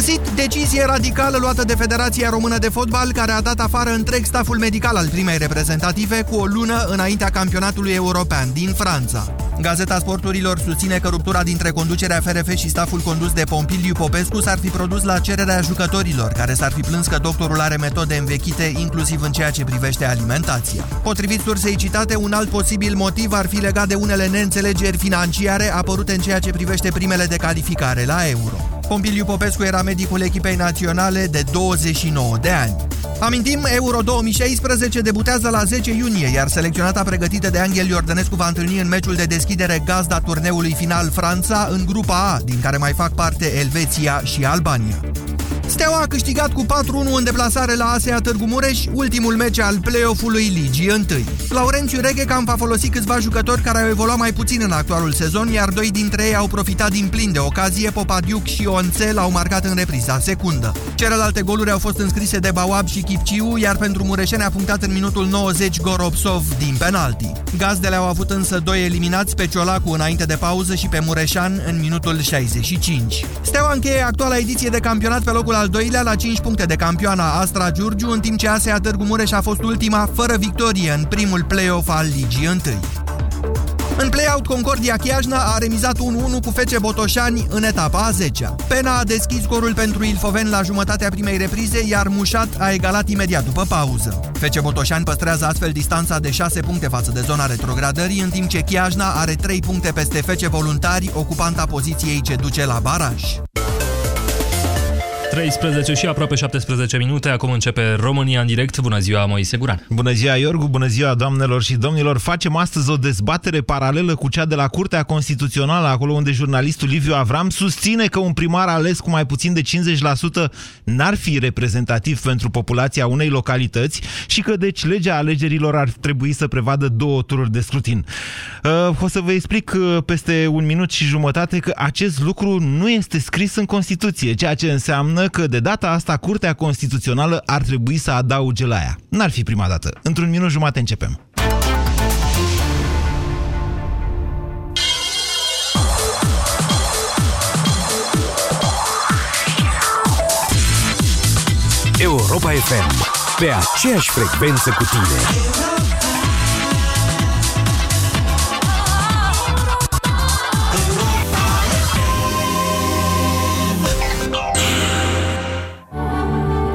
Găsit decizie radicală luată de Federația Română de Fotbal, care a dat afară întreg staful medical al primei reprezentative cu o lună înaintea campionatului european din Franța. Gazeta Sporturilor susține că ruptura dintre conducerea FRF și staful condus de Pompiliu Popescu s-ar fi produs la cererea jucătorilor, care s-ar fi plâns că doctorul are metode învechite, inclusiv în ceea ce privește alimentația. Potrivit sursei citate, un alt posibil motiv ar fi legat de unele neînțelegeri financiare apărute în ceea ce privește primele de calificare la Euro. Pompiliu Popescu era medicul echipei naționale de 29 de ani. Amintim, Euro 2016 debutează la 10 iunie, iar selecționata pregătită de Angel Iordănescu va întâlni în meciul de deschidere gazda turneului final Franța în grupa A, din care mai fac parte Elveția și Albania. Steaua a câștigat cu 4-1 în deplasare la ASEA Târgu Mureș, ultimul meci al play-off-ului Ligii 1. Laurențiu Reghecamp a folosit câțiva jucători care au evoluat mai puțin în actualul sezon, iar doi dintre ei au profitat din plin de ocazie, Popadiuc și Onțel au marcat în repriza secundă. Celelalte goluri au fost înscrise de Bawab și Chipciu, iar pentru Mureșeni a punctat în minutul 90 Goropsov din penalti. Gazdele au avut însă doi eliminați pe Ciolacu înainte de pauză și pe Mureșan în minutul 65. Steaua încheie actuala ediție de campionat pe locul al doilea la 5 puncte de campioana Astra Giurgiu, în timp ce ASEA Târgu Mureș a fost ultima fără victorie în primul play-off al Ligii 1. În play-out, Concordia Chiajna a remizat 1-1 cu Fece Botoșani în etapa a 10 -a. Pena a deschis scorul pentru Ilfoven la jumătatea primei reprize, iar Mușat a egalat imediat după pauză. Fece Botoșani păstrează astfel distanța de 6 puncte față de zona retrogradării, în timp ce Chiajna are 3 puncte peste Fece Voluntari, ocupanta poziției ce duce la baraj. 13 și aproape 17 minute, acum începe România în direct. Bună ziua, Moise Guran. Bună ziua, Iorgu, bună ziua, doamnelor și domnilor. Facem astăzi o dezbatere paralelă cu cea de la Curtea Constituțională, acolo unde jurnalistul Liviu Avram susține că un primar ales cu mai puțin de 50% n-ar fi reprezentativ pentru populația unei localități și că deci legea alegerilor ar trebui să prevadă două tururi de scrutin. Uh, o să vă explic uh, peste un minut și jumătate că acest lucru nu este scris în Constituție, ceea ce înseamnă înseamnă că de data asta Curtea Constituțională ar trebui să adauge la ea. N-ar fi prima dată. Într-un minut jumate începem. Europa FM. Pe aceeași frecvență cu tine.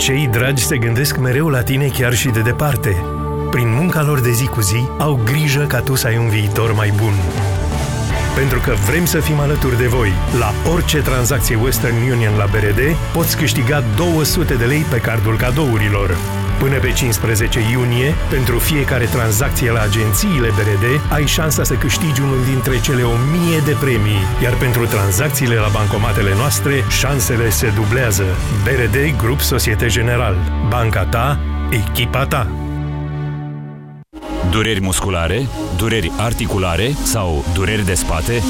Cei dragi se gândesc mereu la tine chiar și de departe. Prin munca lor de zi cu zi, au grijă ca tu să ai un viitor mai bun. Pentru că vrem să fim alături de voi. La orice tranzacție Western Union la BRD, poți câștiga 200 de lei pe cardul cadourilor. Până pe 15 iunie, pentru fiecare tranzacție la agențiile BRD, ai șansa să câștigi unul dintre cele 1000 de premii, iar pentru tranzacțiile la bancomatele noastre, șansele se dublează. BRD Grup Societe General. Banca ta, echipa ta. Dureri musculare, dureri articulare sau dureri de spate?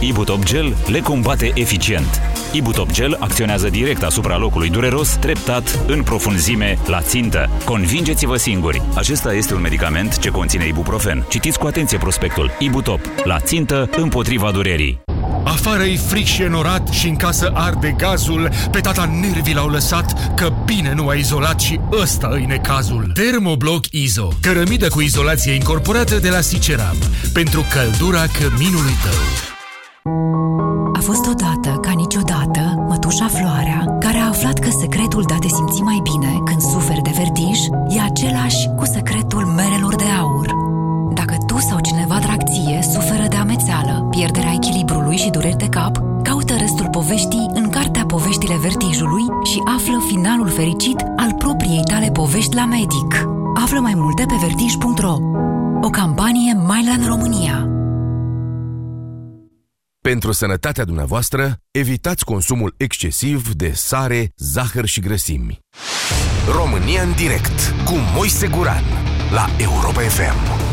Ibutop Gel le combate eficient. Ibutop Gel acționează direct asupra locului dureros, treptat, în profunzime, la țintă. Convingeți-vă singuri! Acesta este un medicament ce conține ibuprofen. Citiți cu atenție prospectul. Ibutop. La țintă, împotriva durerii. Afară e fric și enorat și în casă arde gazul, pe tata nervii l-au lăsat, că bine nu a izolat și ăsta îi necazul. Termobloc Izo, cărămidă cu izolație incorporată de la Siceram, pentru căldura căminului tău. A fost odată, ca niciodată, mătușa Floarea, care a aflat că secretul de a te simți mai bine când suferi de vertij e același cu secretul merelor de aur. Dacă tu sau cineva drag ție suferă de amețeală, pierderea echilibrului și dureri de cap, caută restul poveștii în cartea Poveștile Vertijului și află finalul fericit al propriei tale povești la medic. Află mai multe pe vertij.ro O campanie Mylan România pentru sănătatea dumneavoastră, evitați consumul excesiv de sare, zahăr și grăsimi. România în direct cu Moise Guran la Europa FM.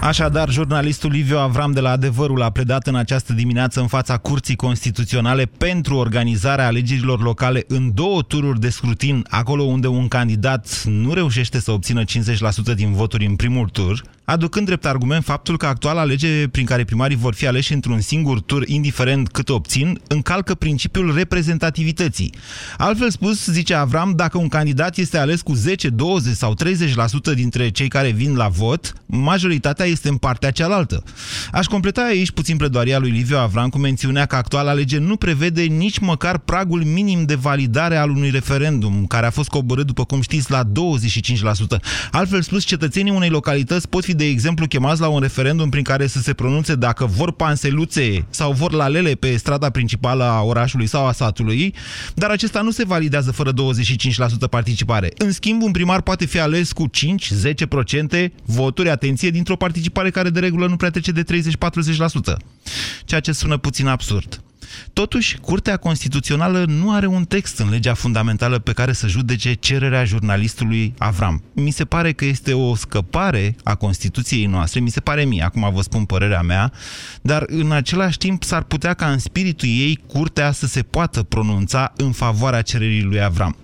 Așadar, jurnalistul Liviu Avram de la Adevărul a pledat în această dimineață în fața Curții Constituționale pentru organizarea alegerilor locale în două tururi de scrutin, acolo unde un candidat nu reușește să obțină 50% din voturi în primul tur, aducând drept argument faptul că actuala lege prin care primarii vor fi aleși într-un singur tur, indiferent cât obțin, încalcă principiul reprezentativității. Altfel spus, zice Avram, dacă un candidat este ales cu 10, 20 sau 30% dintre cei care vin la vot, majoritatea este în partea cealaltă. Aș completa aici puțin pledoaria lui Liviu Avram cu mențiunea că actuala lege nu prevede nici măcar pragul minim de validare al unui referendum, care a fost coborât, după cum știți, la 25%. Altfel spus, cetățenii unei localități pot fi, de exemplu, chemați la un referendum prin care să se pronunțe dacă vor panseluțe sau vor lalele pe strada principală a orașului sau a satului, dar acesta nu se validează fără 25% participare. În schimb, un primar poate fi ales cu 5-10% voturi, atenție, dintr-o participare care de regulă nu prea trece de 30-40%. Ceea ce sună puțin absurd. Totuși, Curtea Constituțională nu are un text în legea fundamentală pe care să judece cererea jurnalistului Avram. Mi se pare că este o scăpare a Constituției noastre, mi se pare mie, acum vă spun părerea mea, dar în același timp s-ar putea ca în spiritul ei Curtea să se poată pronunța în favoarea cererii lui Avram.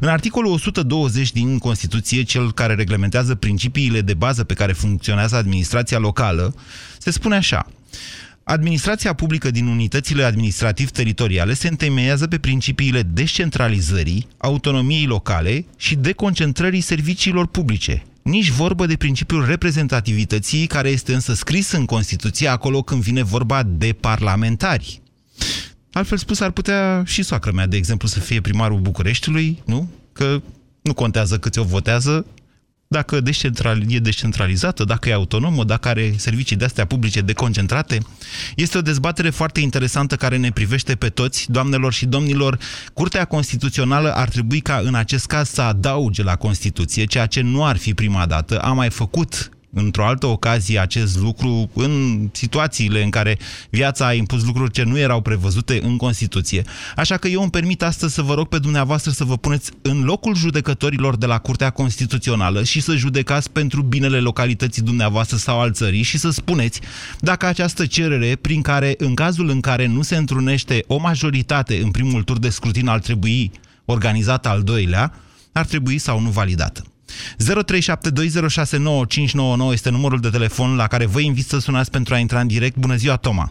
În articolul 120 din Constituție, cel care reglementează principiile de bază pe care funcționează administrația locală, se spune așa. Administrația publică din unitățile administrativ-teritoriale se întemeiază pe principiile descentralizării, autonomiei locale și deconcentrării serviciilor publice. Nici vorbă de principiul reprezentativității, care este însă scris în Constituție acolo când vine vorba de parlamentari. Altfel spus, ar putea și soacră mea, de exemplu, să fie primarul Bucureștiului, nu? Că nu contează câți o votează, dacă e descentralizată, dacă e autonomă, dacă are servicii de-astea publice deconcentrate. Este o dezbatere foarte interesantă care ne privește pe toți, doamnelor și domnilor. Curtea Constituțională ar trebui ca în acest caz să adauge la Constituție, ceea ce nu ar fi prima dată. A mai făcut într-o altă ocazie acest lucru în situațiile în care viața a impus lucruri ce nu erau prevăzute în Constituție. Așa că eu îmi permit astăzi să vă rog pe dumneavoastră să vă puneți în locul judecătorilor de la Curtea Constituțională și să judecați pentru binele localității dumneavoastră sau al țării și să spuneți dacă această cerere prin care, în cazul în care nu se întrunește o majoritate în primul tur de scrutin, ar trebui organizată al doilea, ar trebui sau nu validată. 0372069599 este numărul de telefon la care vă invit să sunați pentru a intra în direct. Bună ziua, Toma!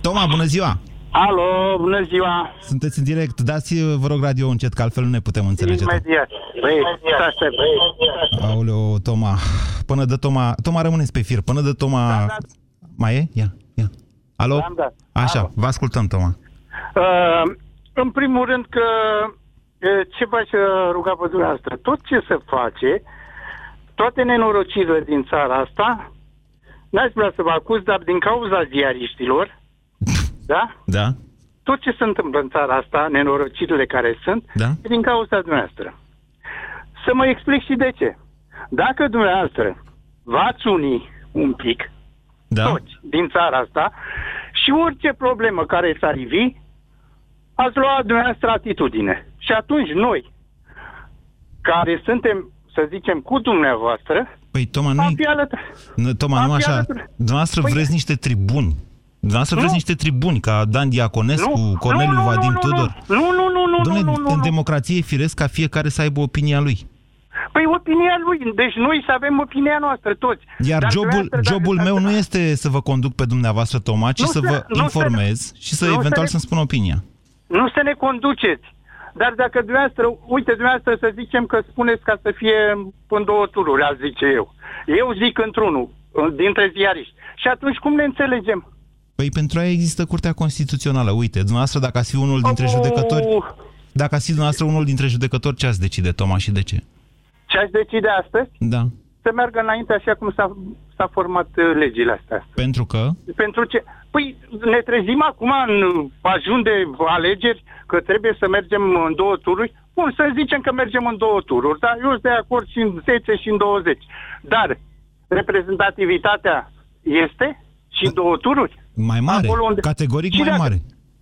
Toma, bună ziua! Alo, bună ziua! Sunteți în direct. Dați, vă rog, radio încet, că altfel nu ne putem înțelege. Imediat. Băi, Aoleo, Toma. Până de Toma... Toma, rămâneți pe fir. Până de Toma... Da, da. Mai e? Ia, ia. Alo? Da, da. Așa, Alo. vă ascultăm, Toma. Uh, în primul rând că ce v-aș ruga pe dumneavoastră? Tot ce se face, toate nenorocirile din țara asta, n-aș vrea să vă acuz, dar din cauza ziariștilor, da? Da. Tot ce se întâmplă în țara asta, nenorocirile care sunt, da? e din cauza dumneavoastră. Să mă explic și de ce. Dacă dumneavoastră v-ați uni un pic, da. toți din țara asta, și orice problemă care s-ar ivi, ați luat dumneavoastră atitudine. Și atunci noi, care suntem, să zicem, cu dumneavoastră, Păi, Toma, nu Nu, Toma, nu așa. Dumneavoastră păi... vreți niște tribuni. Dumneavoastră nu. vreți niște tribuni, ca Dan Diaconescu, nu. Corneliu nu, nu, Vadim nu, Tudor. Nu, nu, nu, nu, Dom'le, nu, nu, în democrație e firesc ca fiecare să aibă opinia lui. Păi opinia lui, deci noi să avem opinia noastră, toți. Iar Dar jobul, jobul meu nu este să vă conduc pe dumneavoastră, Toma, ci nu să vă informez să, și să eventual să-mi spun opinia. Nu să ne conduceți. Dar dacă dumneavoastră, uite, dumneavoastră să zicem că spuneți ca să fie în două tururi, aș zice eu. Eu zic într-unul, dintre ziariști. Și atunci cum ne înțelegem? Păi pentru aia există Curtea Constituțională. Uite, dumneavoastră, dacă ați fi unul dintre oh. judecători, dacă ați fi dumneavoastră unul dintre judecători, ce ați decide, Toma, și de ce? Ce aș decide astăzi? Da. Să meargă înainte așa cum s-a, s-a format uh, legile astea. Pentru că? Pentru ce? Păi ne trezim acum în ajun de alegeri că trebuie să mergem în două tururi. Bun, să zicem că mergem în două tururi, dar eu sunt de acord și în 10 și în 20. Dar reprezentativitatea este și în două tururi? Mai mare, unde... categoric și mai dacă, mare.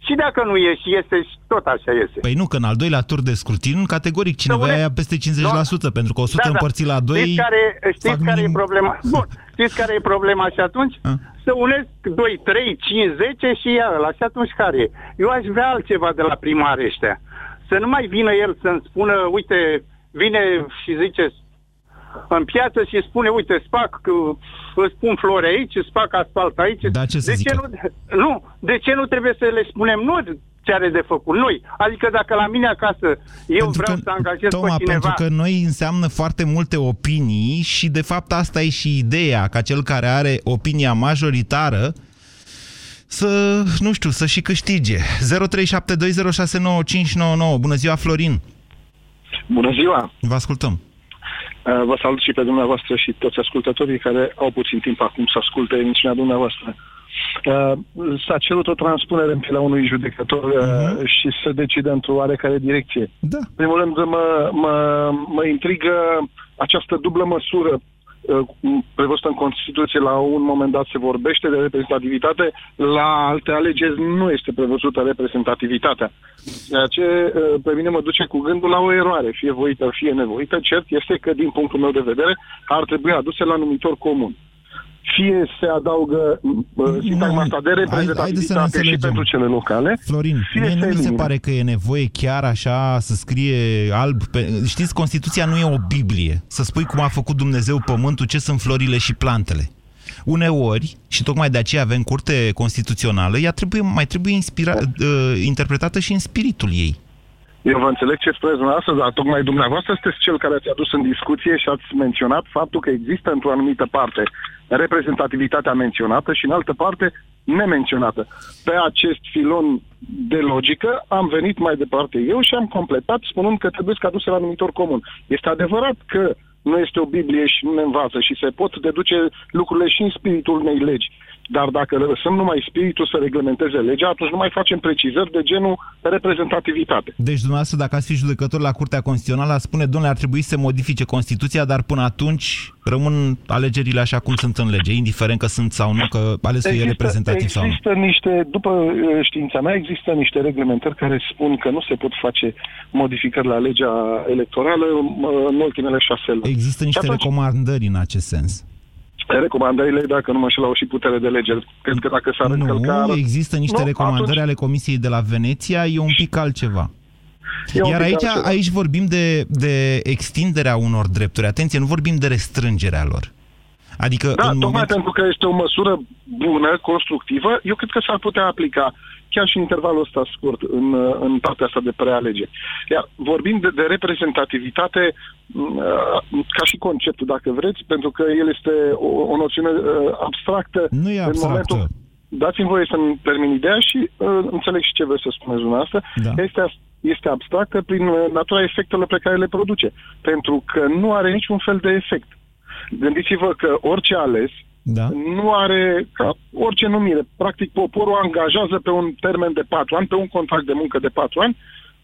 Și dacă nu e și este și tot așa este. Păi nu, că în al doilea tur de scrutin, categoric cineva ia peste 50%, no? pentru că 100 da, da. împărțit la 2 Știți care, știți care minim... e problema? Bun, știți care e problema și atunci? A? Să unesc 2, 3, 5, 10 și ia ăla. Și atunci care e? Eu aș vrea altceva de la primar ăștia. Să nu mai vină el să-mi spună, uite, vine și zice în piață și spune, uite, îți fac, îți pun flori aici, îți fac asfalt aici. Da, ce să de zică? ce nu, nu, de ce nu trebuie să le spunem noi ce are de făcut noi? Adică dacă la mine acasă eu pentru vreau că, să angajez Toma, pe cineva... pentru că noi înseamnă foarte multe opinii și de fapt asta e și ideea, ca cel care are opinia majoritară să, nu știu, să și câștige. 0372069599. Bună ziua, Florin! Bună ziua! Vă ascultăm. Uh, Vă salut și pe dumneavoastră și toți ascultătorii care au puțin timp acum să asculte emisiunea dumneavoastră. Uh, S-a cerut o transpunere în pielea unui judecător uh, și să decide într-o oarecare direcție. Da. În primul rând, mă, mă, mă intrigă această dublă măsură uh, prevăzută în Constituție. La un moment dat se vorbește de reprezentativitate, la alte alegeri nu este prevăzută reprezentativitatea. Ceea ce uh, pe mine mă duce cu gândul la o eroare, fie voită, fie nevoită. Cert este că, din punctul meu de vedere, ar trebui aduse la numitor comun fie se adaugă uh, sintagma asta de reprezentativitate și pentru cele locale. Florin, fie mie se nu mi se elimine. pare că e nevoie chiar așa să scrie alb pe... Știți, Constituția nu e o Biblie. Să spui cum a făcut Dumnezeu pământul, ce sunt florile și plantele. Uneori, și tocmai de aceea avem curte constituțională, ea trebuie, mai trebuie inspira, uh, interpretată și în spiritul ei. Eu vă înțeleg ce spuneți dumneavoastră, dar tocmai dumneavoastră sunteți cel care ați adus în discuție și ați menționat faptul că există într-o anumită parte reprezentativitatea menționată și în altă parte nemenționată. Pe acest filon de logică am venit mai departe eu și am completat spunând că trebuie să aduse la numitor comun. Este adevărat că nu este o Biblie și nu ne învață și se pot deduce lucrurile și în spiritul unei legi. Dar dacă lăsăm numai spiritul să reglementeze legea, atunci nu mai facem precizări de genul reprezentativitate. Deci, dumneavoastră, dacă ați fi judecător la Curtea Constituțională, ați spune, domnule, ar trebui să se modifice Constituția, dar până atunci rămân alegerile așa cum sunt în lege, indiferent că sunt sau nu, că alesul e reprezentativ sau nu. există niște, după uh, știința mea, există niște reglementări care spun că nu se pot face modificări la legea electorală uh, în ultimele șase luni. Există niște Și atunci- recomandări în acest sens. Recomandările, dacă nu mă înșel, au și putere de lege. Cred că dacă s-ar încălca... Nu, există niște Nu, recomandări atunci- ale Comisiei de la Veneția, e un pic altceva. E un Iar pic aici, altceva. aici vorbim de, de extinderea unor drepturi. Atenție, nu vorbim de restrângerea lor. Adică Da, în tocmai moment... pentru că este o măsură bună, constructivă, eu cred că s-ar putea aplica chiar și în intervalul ăsta scurt, în, uh, în partea asta de prealegeri. Iar vorbim de, de reprezentativitate m, uh, ca și conceptul, dacă vreți, pentru că el este o, o noțiune uh, abstractă. Nu e în abstractă. momentul, dați-mi voie să-mi termin ideea și uh, înțeleg și ce vreți să spuneți dumneavoastră. Da. Este, este abstractă prin uh, natura efectelor pe care le produce. Pentru că nu are niciun fel de efect. Gândiți-vă că orice ales Da? nu are, ca orice numire, practic poporul angajează pe un termen de patru ani, pe un contract de muncă de patru ani,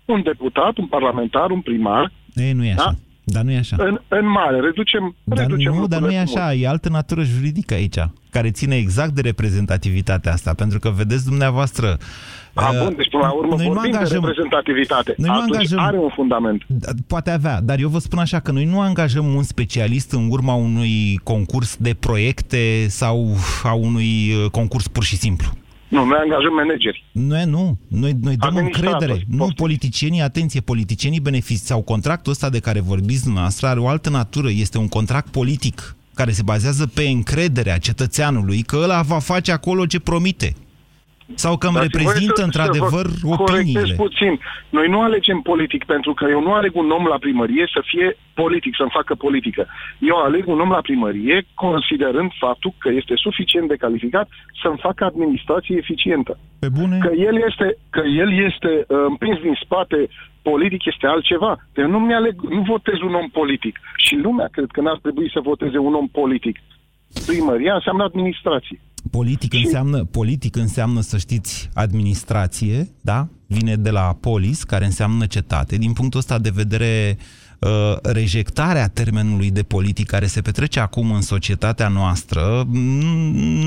un deputat, un parlamentar, un primar, Ei, nu e așa. Da? Dar nu e așa. în, în mare. Reducem, Dar reducem nu, dar nu e lucrurile așa, e altă natură juridică aici, care ține exact de reprezentativitatea asta, pentru că vedeți dumneavoastră... A, uh, bun, deci până la urmă noi nu vorbim de angajăm- reprezentativitate. Noi nu Atunci angajăm- are un fundament. Da, Poate avea, dar eu vă spun așa că noi nu angajăm un specialist în urma unui concurs de proiecte sau a unui uh, concurs pur și simplu. Nu, noi angajăm manageri. Noi nu, noi, noi dăm Administratori, încredere. Nu, poftim. politicienii, atenție, politicienii benefici sau contractul ăsta de care vorbiți dumneavoastră are o altă natură, este un contract politic care se bazează pe încrederea cetățeanului că ăla va face acolo ce promite. Sau că îmi Dați-mi voie reprezintă să- într-adevăr să vă corectez opiniile. puțin. Noi nu alegem politic pentru că eu nu aleg un om la primărie să fie politic, să-mi facă politică. Eu aleg un om la primărie considerând faptul că este suficient de calificat să-mi facă administrație eficientă. Pe bune? Că el este, că el este uh, împins din spate politic este altceva. Eu nu, mi-aleg, nu votez un om politic. Și lumea cred că n-ar trebui să voteze un om politic. Primăria înseamnă administrație. Politic înseamnă, politic înseamnă, să știți, administrație, da? Vine de la polis, care înseamnă cetate. Din punctul ăsta de vedere, uh, rejectarea termenului de politic care se petrece acum în societatea noastră mm,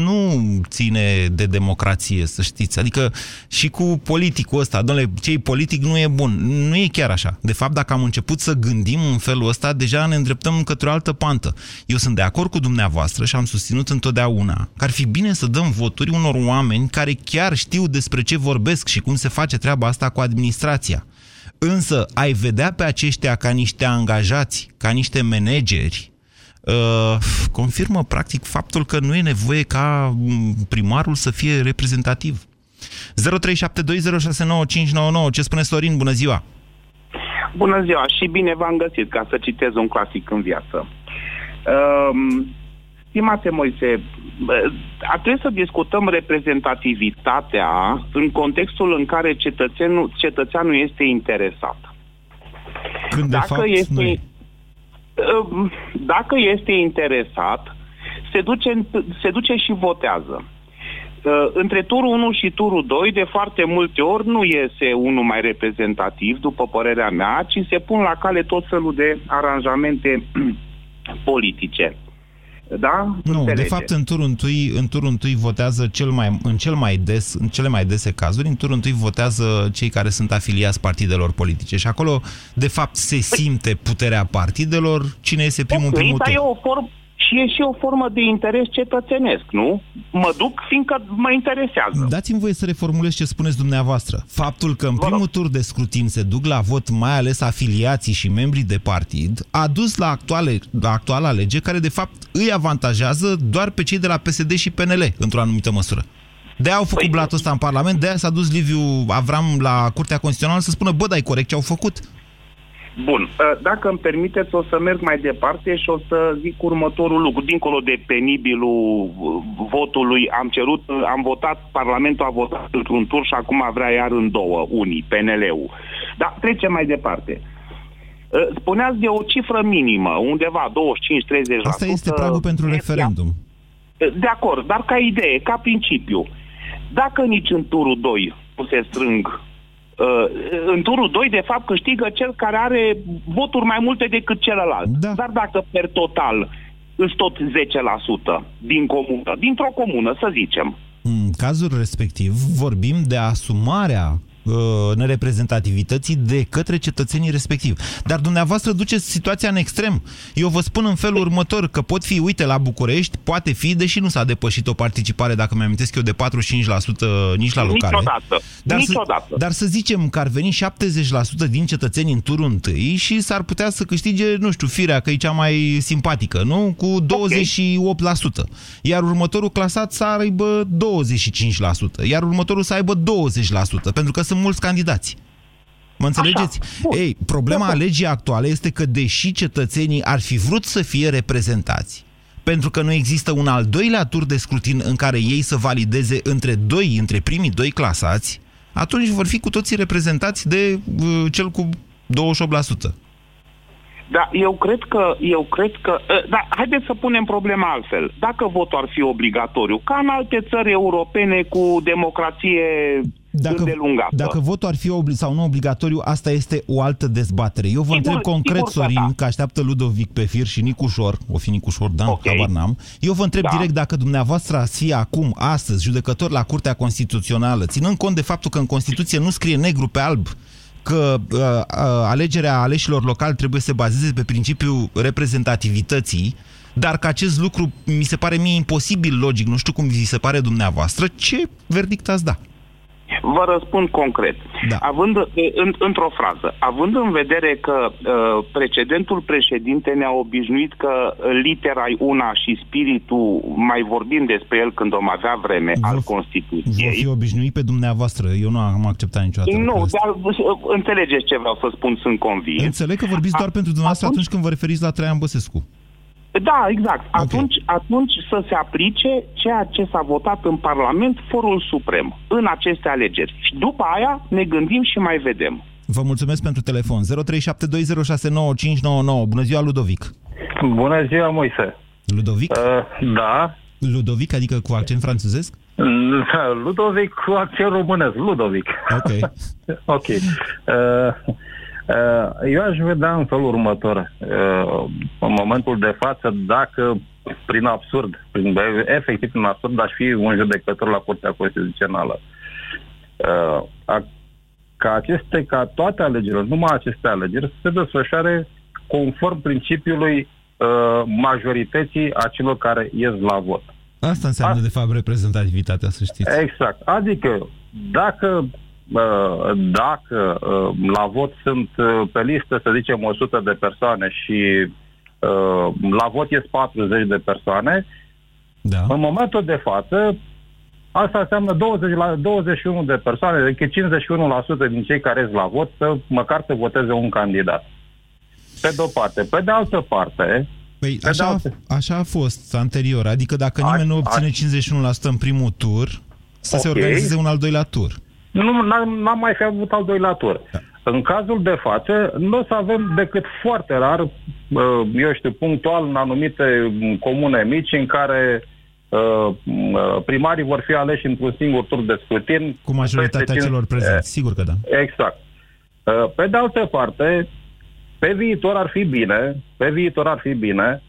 nu ține de democrație, să știți. Adică și cu politicul ăsta, domnule, ce politic nu e bun. Nu e chiar așa. De fapt, dacă am început să gândim în felul ăsta, deja ne îndreptăm către o altă pantă. Eu sunt de acord cu dumneavoastră și am susținut întotdeauna că ar fi bine să dăm voturi unor oameni care chiar știu despre ce vorbesc și cum se face treaba asta cu administrația. Însă ai vedea pe aceștia ca niște angajați, ca niște manageri, uh, confirmă practic faptul că nu e nevoie ca mm, primarul să fie reprezentativ. 0372069599. Ce spune Sorin? Bună ziua! Bună ziua și bine v-am găsit ca să citez un clasic în viață. Um, stimate Moise, ar trebui să discutăm reprezentativitatea în contextul în care cetățenul, cetățeanul este interesat. Când de Dacă fapt este, nu e. Um, dacă este interesat, se duce, în- se duce și votează. Uh, Între turul 1 și turul 2, de foarte multe ori, nu iese unul mai reprezentativ, după părerea mea, ci se pun la cale tot felul de aranjamente politice. Da? Nu, de Înțelegeți? fapt în turul întâi, în turul întâi votează cel mai, în, cel mai des, în cele mai dese cazuri, în turul întâi votează cei care sunt afiliați partidelor politice și acolo de fapt se simte puterea partidelor, cine iese primul în Ok, primul dar e tur. o formă și e și o formă de interes cetățenesc, nu? Mă duc fiindcă mă interesează. Dați-mi voie să reformulez ce spuneți dumneavoastră. Faptul că în primul tur de scrutin se duc la vot mai ales afiliații și membrii de partid a dus la, actuale, la actuala lege care de fapt îi avantajează doar pe cei de la PSD și PNL într-o anumită măsură. De-aia au făcut Păi- blatul ăsta în Parlament, de-aia s-a dus Liviu Avram la Curtea Constituțională să spună, bă, dar e corect ce au făcut. Bun, uh, dacă îmi permiteți, o să merg mai departe și o să zic următorul lucru. Dincolo de penibilul uh, votului, am cerut, uh, am votat, Parlamentul a votat într-un tur și acum vrea iar în două, unii, PNL-ul. Dar trecem mai departe. Uh, Spuneați de o cifră minimă, undeva 25-30%. Asta este pragul pentru referendum. De acord, dar ca idee, ca principiu, dacă nici în turul 2 nu se strâng, uh, în turul 2 de fapt câștigă cel care are voturi mai multe decât celălalt. Da. Dar dacă per total îți tot 10% din comună, dintr-o comună, să zicem, În cazul respectiv vorbim de asumarea uh, nereprezentativității de către cetățenii respectivi. Dar dumneavoastră duceți situația în extrem. Eu vă spun în felul următor că pot fi, uite, la București, poate fi, deși nu s-a depășit o participare, dacă mi-amintesc eu, de 45% nici la locale. niciodată, Dar niciodată. Să, dar să zicem că ar veni 70% din cetățeni în turul întâi și s-ar putea să câștige, nu știu, firea, că e cea mai simpatică, nu? Cu 28%. Iar următorul clasat să aibă 25%. Iar următorul să aibă 20%, pentru că sunt mulți candidați. Mă înțelegeți? Bun. Ei, problema legii actuale este că deși cetățenii ar fi vrut să fie reprezentați, pentru că nu există un al doilea tur de scrutin în care ei să valideze între doi, între primii doi clasați, atunci vor fi cu toții reprezentați de uh, cel cu 28%. Da, eu cred că, eu cred că, uh, da, haideți să punem problema altfel. Dacă votul ar fi obligatoriu, ca în alte țări europene cu democrație Dacă, îndelungată. dacă votul ar fi obli- sau nu obligatoriu, asta este o altă dezbatere. Eu vă Sigur, întreb concret, sigur că Sorin, da. că așteaptă Ludovic pe fir și Nicușor, o fi Nicușor, da, Ok. habar n-am. Eu vă întreb Da. direct dacă dumneavoastră ați fi acum, astăzi, judecător la Curtea Constituțională, ținând cont de faptul că în Constituție nu scrie negru pe alb că uh, uh, alegerea aleșilor locali trebuie să se bazeze pe principiul reprezentativității, dar că acest lucru mi se pare mie imposibil logic, nu știu cum vi se pare dumneavoastră, ce verdict ați da? Vă răspund concret. Da. Având, în, într-o frază, având în vedere că uh, precedentul președinte ne-a obișnuit că litera e una și spiritul, mai vorbim despre el când vom avea vreme, Vă- al Vă Constituției. fi obișnuit pe dumneavoastră. Eu nu am acceptat niciodată lucrul Nu, ăsta. dar uh, înțelegeți ce vreau să spun, sunt convins. Înțeleg că vorbiți doar A- pentru dumneavoastră atunci- atunci când vă referiți la Traian Băsescu. Da, exact. Atunci, atunci să se aplice ceea ce s-a votat în Parlament, Forul Suprem, în aceste alegeri. Și după aia ne gândim și mai vedem. Vă mulțumesc pentru telefon. 0372069599. Bună ziua, Ludovic. Bună ziua, Moise. Ludovic? Uh, da. Ludovic, adică cu accent franțuzesc? Ludovic cu accent românesc. Ludovic. Ok. ok. Uh, uh, eu aș vedea în felul următor. Uh, în momentul de față, dacă prin absurd, prin, efectiv prin absurd, aș fi un judecător la Curtea Constituțională. Uh, a, ca aceste, ca toate alegerile, numai aceste alegeri, să se desfășoare conform principiului uh, majorității a celor care ies la vot. Asta înseamnă, de fapt, reprezentativitatea, să știți. Exact. Adică, dacă uh, dacă uh, la vot sunt uh, pe listă, să zicem, 100 de persoane și uh, la vot ies 40 de persoane, Da. în momentul de față, asta înseamnă 20 la, 21 de persoane, adică 51% din cei care ies la vot să măcar să voteze un candidat. Pe de-o parte. Pe de altă parte, Păi Pe așa, de a- altă- așa a fost anterior, adică dacă A- nimeni nu obține a- 51% în primul tur, să se Ok. organizeze un al doilea tur. Nu n-am, n-am mai fi avut al doilea tur. Da. În cazul de față, nu o să avem decât foarte rar, uh, eu știu, punctual în anumite m, comune mici în care uh, m, uh, primarii vor fi aleși într-un singur tur de scrutin. Cu majoritatea Peste celor cinci- prezenți, sigur că da. Exact. Uh, Pe de altă parte, pe viitor ar fi bine, pe viitor ar fi bine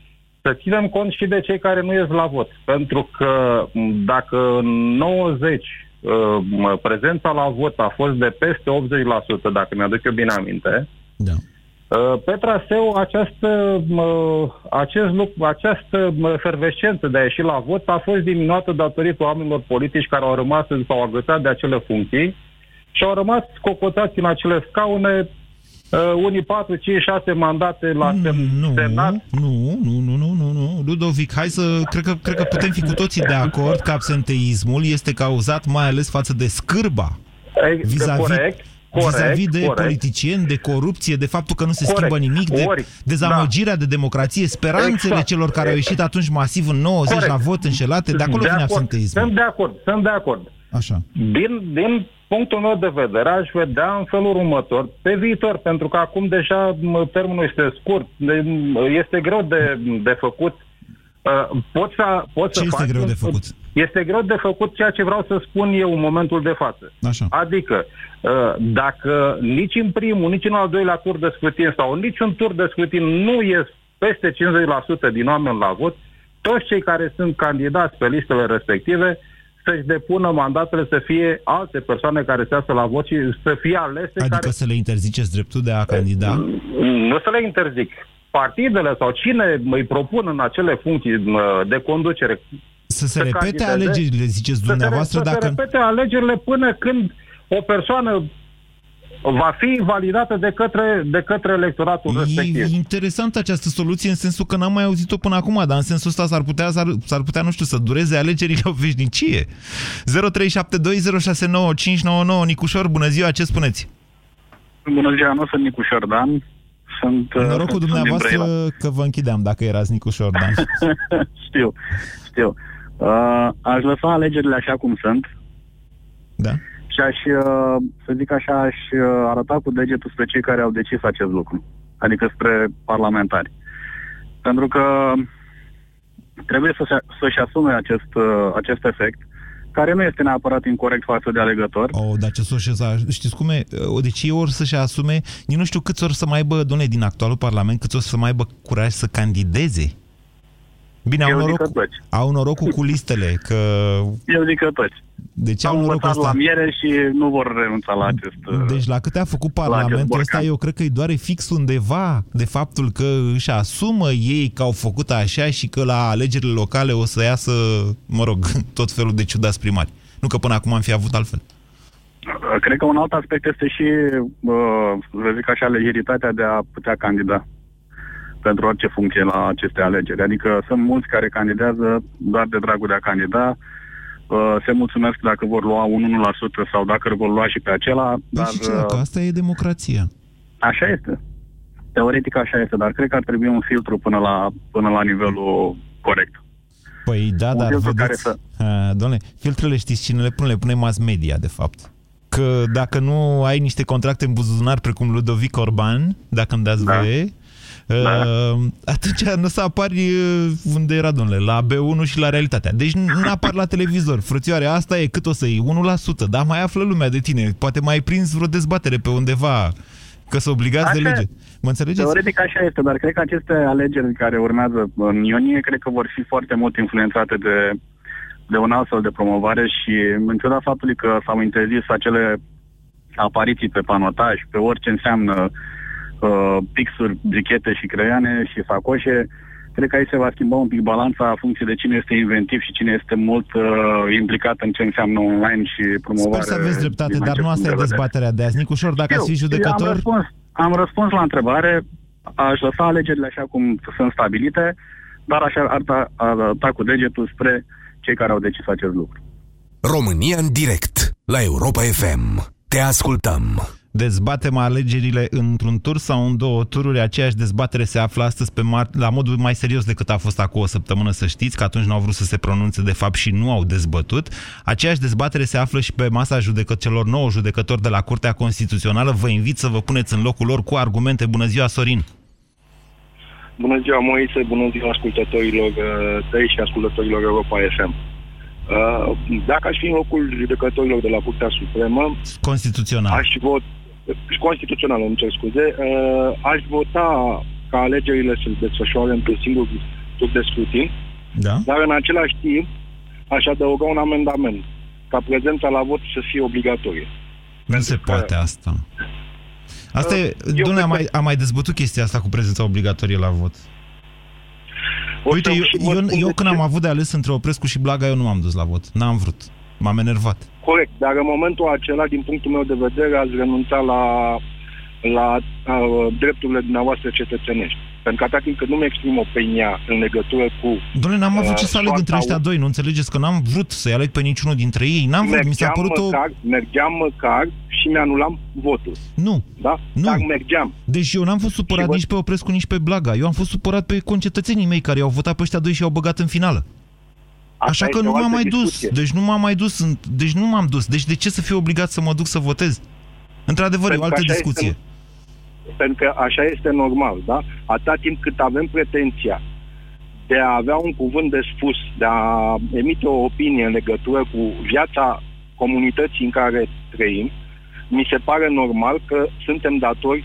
să ținem cont și de cei care nu ies la vot. Pentru că m, dacă în 90 uh, m, prezența la vot a fost de peste 80%, dacă mi-aduc eu bine aminte, Da. Uh, Pe traseu, această, mă, acest lucru, această mă, efervescență de a ieși la vot a fost diminuată datorită oamenilor politici care au rămas, s-au agățat de acele funcții și au rămas cocotați în acele scaune, uh, unii 4, 5, 6 mandate la sem- Nu, Senat. nu, nu, nu, nu, nu, nu. Ludovic, hai să... Cred că, cred că putem fi cu toții de acord că absenteismul este cauzat mai ales față de scârba Ei, vis-a-vis, corect, corect, vis-a-vis de corect. politicieni, de corupție, de faptul că nu se Corect. schimbă nimic, de Ori, dezamăgirea de democrație, speranțele Exact. celor care au ieșit atunci masiv în 90 Corect. la vot înșelate, de acolo vine acord, absenteismul. Sunt de acord, sunt de acord. Așa. Din, din punctul meu de vedere, aș vedea în felul următor, pe viitor, pentru că acum deja mă, termenul este scurt, de- este greu de, de făcut. Uh, Poți să, poți Ce să este faci greu un- de făcut? Este greu de făcut ceea ce vreau să spun eu în momentul de față. Așa. Adică, uh, dacă nici în primul, nici în al doilea tur de scrutin sau în niciun tur de scrutin nu ies peste 50% din oameni la vot, toți cei care sunt candidați pe listele respective să-și depună mandatele să fie alte persoane care se iasă la vot și să fie alese Adică care... să le interziceți dreptul de a candida? Nu să le interzic. Partidele sau cine îi propun în acele funcții mă, de conducere Să se să repete candideze, alegerile, ziceți să se, dumneavoastră, să se dacă... repete alegerile până când o persoană va fi validată de către, de către electoratul respectiv. E interesantă această soluție în sensul că n-am mai auzit-o până acum, dar în sensul ăsta s-ar putea, s-ar, s-ar putea nu știu, să dureze alegerile o veșnicie. 0372069599 Nicușor, bună ziua, ce spuneți? Bună ziua, nu sunt Nicu Șordan. Sunt, uh, Norocul sunt din dumneavoastră Brăila. că vă închideam dacă erați Nicușor Dan. știu, știu. Uh, aș lăsa alegerile așa cum sunt Da? Și aș, uh, să zic așa, aș uh, arăta cu degetul spre cei care au decis acest lucru, adică spre parlamentari. Pentru că trebuie să se, să-și asume acest, uh, acest efect, care nu este neapărat incorrect față de alegător. Oh, dar ce s-o șeza, știți cum e? De ce ori să-și asume, nici nu știu câți ori să mai aibă, domnule, din actualul parlament, câți ori să mai aibă curaj să candideze. Bine, au Eu zic noroc, că toți. au norocul cu listele, că... Eu zic că toți. Deci Au au norocul învățat ăsta. la miere și nu vor renunța la acest... uh, Deci la câte a făcut Parlamentul borcan. ăsta, eu cred că îi doare fix undeva de faptul că își asumă ei că au făcut așa și că la alegerile locale o să iasă, mă rog, tot felul de ciudați primari. Nu că până acum am fi avut altfel. Uh, Cred că un alt aspect este și, uh, să zic așa, legeritatea de a putea candida pentru orice funcție la aceste alegeri. Adică sunt mulți care candidează doar de dragul de a candida, uh, se mulțumesc dacă vor lua un 1% sau dacă îl vor lua și pe acela, Dar dar și ce dacă uh, asta e democrația? așa este. Teoretic așa este, dar cred că ar trebui un filtru până la, până la nivelul corect. Păi da, Un dar filtru care vedeți, să- a, domnule, filtrele știți cine le pune? Le pune mass media, de fapt. Că dacă nu ai niște contracte în buzunar precum Ludovic Orban, dacă îmi dați Da. voie, Da. Uh, atunci nu o să apari uh, unde era, domnule, la B1 și la realitatea. Deci nu nu apar la televizor. Frățioare, asta e cât o să iei? 1%, dar mai află lumea de tine. Poate mai ai prins vreo dezbatere pe undeva că să obligați de Așa lege. Mă înțelegeți? Teoretic așa este, dar cred că aceste alegeri care urmează în iunie, cred că vor fi foarte mult influențate de, de un astfel de promovare și în ciuda faptului că s-au interzis acele apariții pe panotaj, pe orice înseamnă uh, pixuri, brichete și creioane și sacoșe, cred că aici se va schimba un pic balanța în funcție de cine este inventiv și cine este mult uh, implicat în ce înseamnă online și promovare. Sper să aveți dreptate, din dar acest nu asta e punct de vedere. dezbaterea de azi. Nicușor, dacă ați fi Eu- eu Am judecător... răspuns, am răspuns la întrebare. aș lăsa alegerile așa cum sunt stabilite, dar așa ar da, arăta cu degetul spre cei care au decis acest lucru. România în direct, la Europa FM. Te ascultăm. Dezbatem alegerile într-un tur sau în două tururi. Aceeași dezbatere se află astăzi pe mar- la modul mai serios decât a fost acum o săptămână, să știți, că atunci nu au vrut să se pronunțe de fapt și nu au dezbătut. Aceeași dezbatere se află și pe masa judecăților nouă judecători de la Curtea Constituțională. Vă invit să vă puneți în locul lor cu argumente. Bună ziua, Sorin! Bună ziua, Moise, bună ziua ascultătorilor uh, tăi și ascultătorilor Europa FM. Uh, dacă aș fi în locul judecătorilor de la Curtea Supremă... Constituțional. Aș vot... Constituțional, îmi cer scuze. Uh, aș vota ca alegerile să se desfășoare într-un singur tur de scrutin, da? dar în același timp aș adăuga un amendament ca prezența la vot să fie obligatorie. Nu se poate asta. Asta uh, e, domnule, am mai, am mai dezbătut chestia asta cu prezența obligatorie la vot. O Uite, eu, eu, eu când ce... am avut de ales între Oprescu și Blaga, eu nu m-am dus la vot. N-am vrut. M-am enervat. Corect, dar în momentul acela, din punctul meu de vedere, ați renunțat la, la uh, drepturile dumneavoastră cetățenești. Pentru că atât timp cât nu-mi exprim opinia în legătură cu... Doamne, n-am avut uh, ce să aleg între ăștia doi, nu înțelegeți? Că n-am vrut să-i aleg pe niciunul dintre ei. N-am vrut, mi s-a părut măcar, o... Mergeam măcar și mi-anulam votul. Nu. Da? Nu. Dar mergeam. Deci eu n-am fost supărat Și vă- nici pe Oprescu, nici pe Blaga. Eu am fost supărat pe concetățenii mei care i-au votat pe ăștia doi și i-au băgat în finală. Asta Așa că este nu o m-am altă mai discuție. dus. Deci nu m-am mai dus. în- Deci nu m-am dus. Deci de ce să fiu obligat să mă duc să votez? Într-adevăr, e o Pentru că altă așa discuție. Este, pentru că așa este normal, da? Atâta timp cât avem pretenția de a avea un cuvânt de spus, de a emite o opinie în legătură cu viața comunității în care trăim, mi se pare normal că suntem datori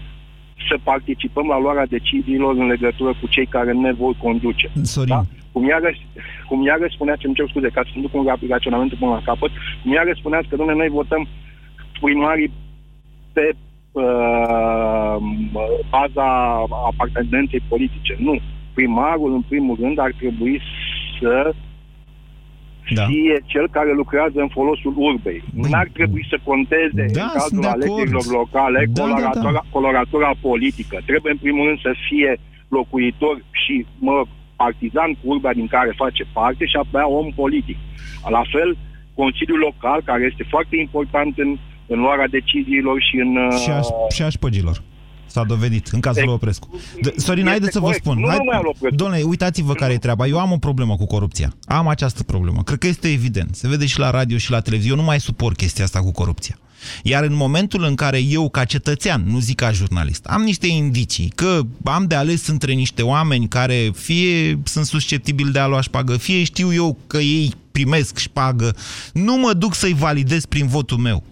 să participăm la luarea deciziilor în legătură cu cei care ne vor conduce. Sorin, Da? Cum iarăși, cum iarăși spuneați, îmi cer scuze ca să duc un rap- raționament până la capăt, cum iarăși spuneați că, domnule, noi votăm primarii pe uh, baza apartenenței politice. Nu. Primarul, în primul rând, ar trebui să Da. fie cel care lucrează în folosul urbei. Băi, N-ar trebui să conteze da, în sunt cazul de acord. alegerilor locale Da, da, da. coloratura, coloratura politică. Trebuie, în primul rând, să fie locuitor și, mă, partizan cu urbea din care face parte și apoi om politic. La fel, Consiliul Local, care este foarte important în, în luarea deciziilor și în... și a, uh, și a șpăgilor. S-a dovedit, în cazul lui Oprescu. De, Sorin, Este haideți să vă corect. spun. Nu numai al Oprescu. Domnule, uitați-vă care e treaba. Eu am o problemă cu corupția. Am această problemă. Cred că este evident. Se vede și la radio și la televiziune. Eu nu mai suport chestia asta cu corupția. Iar în momentul în care eu, ca cetățean, nu zic ca jurnalist, am niște indicii că am de ales între niște oameni care fie sunt susceptibili de a lua șpagă, fie știu eu că ei primesc șpagă, nu mă duc să-i validez prin votul meu.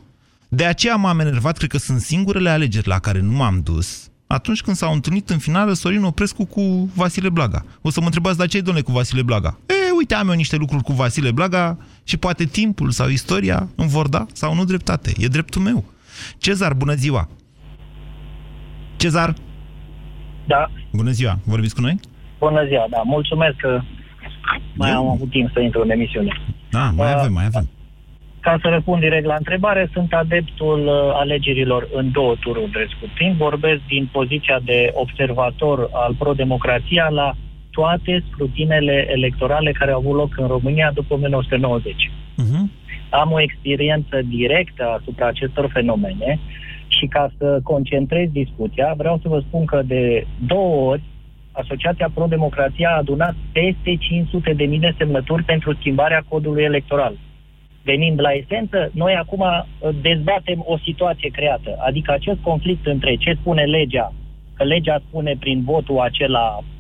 De aceea m-am enervat, cred că sunt singurele alegeri la care nu m-am dus, atunci când s-au întâlnit în finală Sorin Oprescu cu Vasile Blaga. O să mă întrebați, dar ce domnule cu Vasile Blaga? E, uite, am eu niște lucruri cu Vasile Blaga și poate timpul sau istoria îmi vor da sau nu dreptate. E dreptul meu. Cezar, bună ziua! Cezar, Da, bună ziua! Vorbiți cu noi? bună ziua, da, mulțumesc că mai am avut timp să intru în emisiune. Da, mai avem, mai avem. Ca să răspund direct la întrebare, sunt adeptul uh, alegerilor în două tururi de scrutin. Vorbesc din poziția de observator al pro-democrația la toate scrutinele electorale care au avut loc în România după 1990. Uh-huh. Am o experiență directă asupra acestor fenomene și ca să concentrez discuția, vreau să vă spun că de două ori Asociația Pro-Democrația a adunat peste 500 de mii de semnături pentru schimbarea codului electoral. Venind la esență, noi acum uh, dezbatem o situație creată, adică acest conflict între ce spune legea, că legea spune prin votul acela în